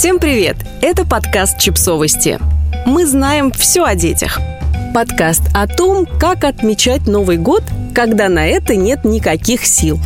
Всем привет! Это подкаст «Чипсовости». Мы знаем все о детях. Подкаст о том, как отмечать Новый год, когда на это нет никаких сил.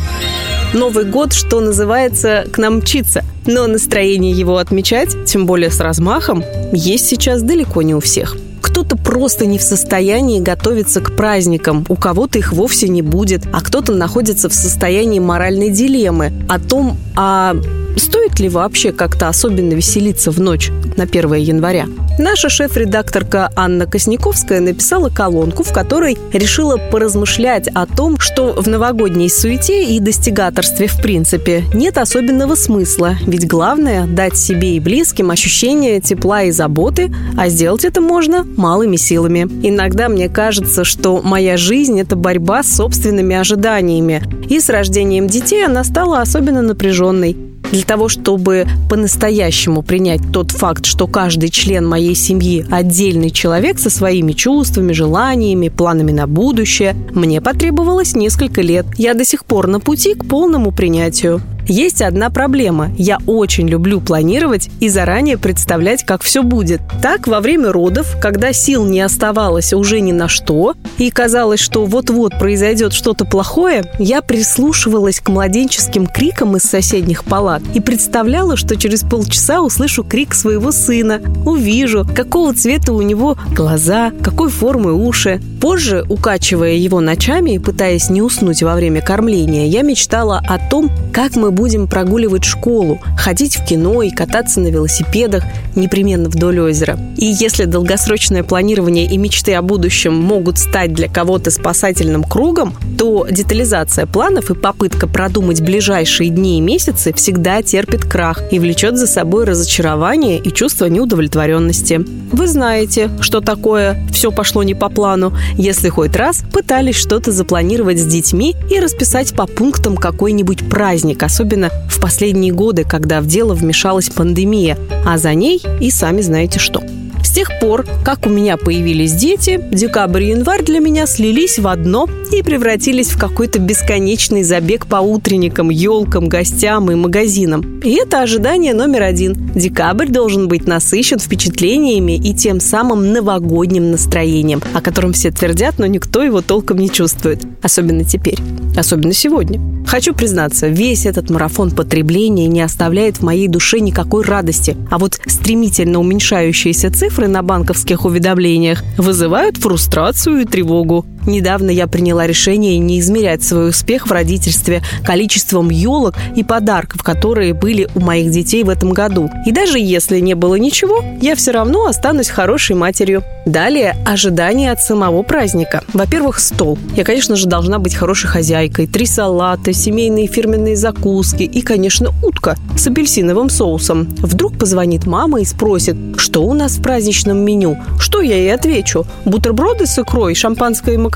Новый год, что называется, к нам мчится. Но настроение его отмечать, тем более с размахом, есть сейчас далеко не у всех. Кто-то просто не в состоянии готовиться к праздникам, у кого-то их вовсе не будет, а кто-то находится в состоянии моральной дилеммы о том, а стоит ли вообще как-то особенно веселиться в ночь на 1 января. Наша шеф-редакторка Анна Косняковская написала колонку, в которой решила поразмышлять о том, что в новогодней суете и достигаторстве в принципе нет особенного смысла, ведь главное – дать себе и близким ощущение тепла и заботы, а сделать это можно малыми силами. Иногда мне кажется, что моя жизнь – это борьба с собственными ожиданиями, и с рождением детей она стала особенно напряженной. Для того, чтобы по-настоящему принять тот факт, что каждый член моей семьи отдельный человек со своими чувствами, желаниями, планами на будущее, мне потребовалось несколько лет. Я до сих пор на пути к полному принятию. Есть одна проблема. Я очень люблю планировать и заранее представлять, как все будет. Так, во время родов, когда сил не оставалось уже ни на что, и казалось, что вот-вот произойдет что-то плохое, я прислушивалась к младенческим крикам из соседних палат и представляла, что через полчаса услышу крик своего сына, увижу, какого цвета у него глаза, какой формы уши. Позже, укачивая его ночами и пытаясь не уснуть во время кормления, я мечтала о том, как мы будем прогуливать школу, ходить в кино и кататься на велосипедах непременно вдоль озера. И если долгосрочное планирование и мечты о будущем могут стать для кого-то спасательным кругом, то детализация планов и попытка продумать ближайшие дни и месяцы всегда терпит крах и влечет за собой разочарование и чувство неудовлетворенности. Вы знаете, что такое «все пошло не по плану», если хоть раз пытались что-то запланировать с детьми и расписать по пунктам какой-нибудь праздник, особенно в последние годы, когда в дело вмешалась пандемия, а за ней и сами знаете что. С тех пор, как у меня появились дети, декабрь и январь для меня слились в одно и превратились в какой-то бесконечный забег по утренникам, елкам, гостям и магазинам. И это ожидание номер один. Декабрь должен быть насыщен впечатлениями и тем самым новогодним настроением, о котором все твердят, но никто его толком не чувствует. Особенно теперь. Особенно сегодня. Хочу признаться, весь этот марафон потребления не оставляет в моей душе никакой радости, а вот стремительно уменьшающиеся цифры на банковских уведомлениях вызывают фрустрацию и тревогу. Недавно я приняла решение не измерять свой успех в родительстве количеством елок и подарков, которые были у моих детей в этом году. И даже если не было ничего, я все равно останусь хорошей матерью. Далее ожидание от самого праздника. Во-первых, стол. Я, конечно же, должна быть хорошей хозяйкой. Три салата, семейные фирменные закуски и, конечно, утка с апельсиновым соусом. Вдруг позвонит мама и спросит, что у нас в праздничном меню. Что я ей отвечу? Бутерброды с икрой, шампанское и макароны?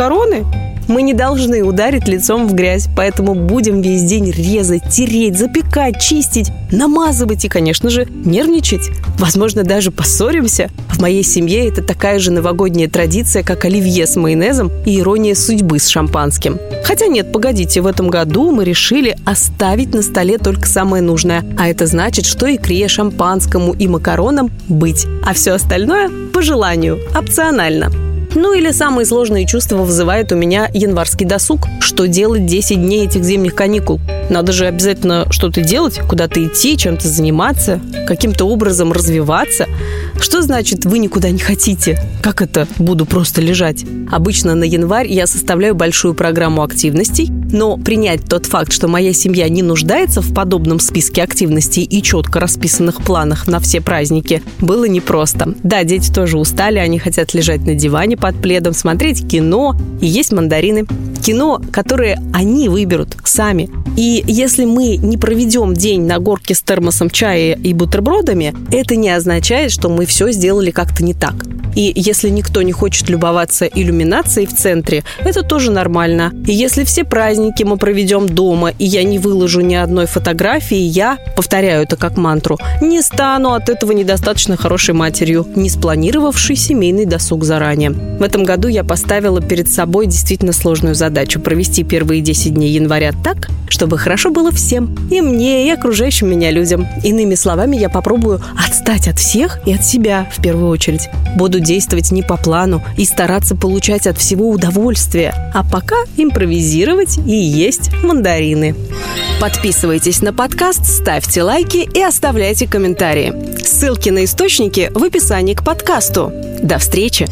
Мы не должны ударить лицом в грязь, поэтому будем весь день резать, тереть, запекать, чистить, намазывать и, конечно же, нервничать. Возможно, даже поссоримся. В моей семье это такая же новогодняя традиция, как оливье с майонезом и ирония судьбы с шампанским. Хотя нет, погодите, в этом году мы решили оставить на столе только самое нужное. А это значит, что икре, шампанскому и макаронам быть. А все остальное по желанию, опционально. Ну или самые сложные чувства вызывает у меня январский досуг. Что делать 10 дней этих зимних каникул? Надо же обязательно что-то делать, куда-то идти, чем-то заниматься, каким-то образом развиваться. Что значит «вы никуда не хотите»? Как это «буду просто лежать»? Обычно на январь я составляю большую программу активностей, но принять тот факт, что моя семья не нуждается в подобном списке активностей и четко расписанных планах на все праздники, было непросто. Да, дети тоже устали, они хотят лежать на диване под пледом, смотреть кино и есть мандарины. Кино, которое они выберут сами. И если мы не проведем день на горке с термосом чая и бутербродами, это не означает, что мы все сделали как-то не так. И если никто не хочет любоваться иллюминацией в центре, это тоже нормально. И если все праздники мы проведем дома, и я не выложу ни одной фотографии, я, повторяю это как мантру, не стану от этого недостаточно хорошей матерью, не спланировавшей семейный досуг заранее. В этом году я поставила перед собой действительно сложную задачу – провести первые 10 дней января так, чтобы хорошо было всем. И мне, и окружающим меня людям. Иными словами, я попробую отстать от всех и от себя в первую очередь. Буду действовать не по плану и стараться получать от всего удовольствие. А пока импровизировать и есть мандарины. Подписывайтесь на подкаст, ставьте лайки и оставляйте комментарии. Ссылки на источники в описании к подкасту. До встречи!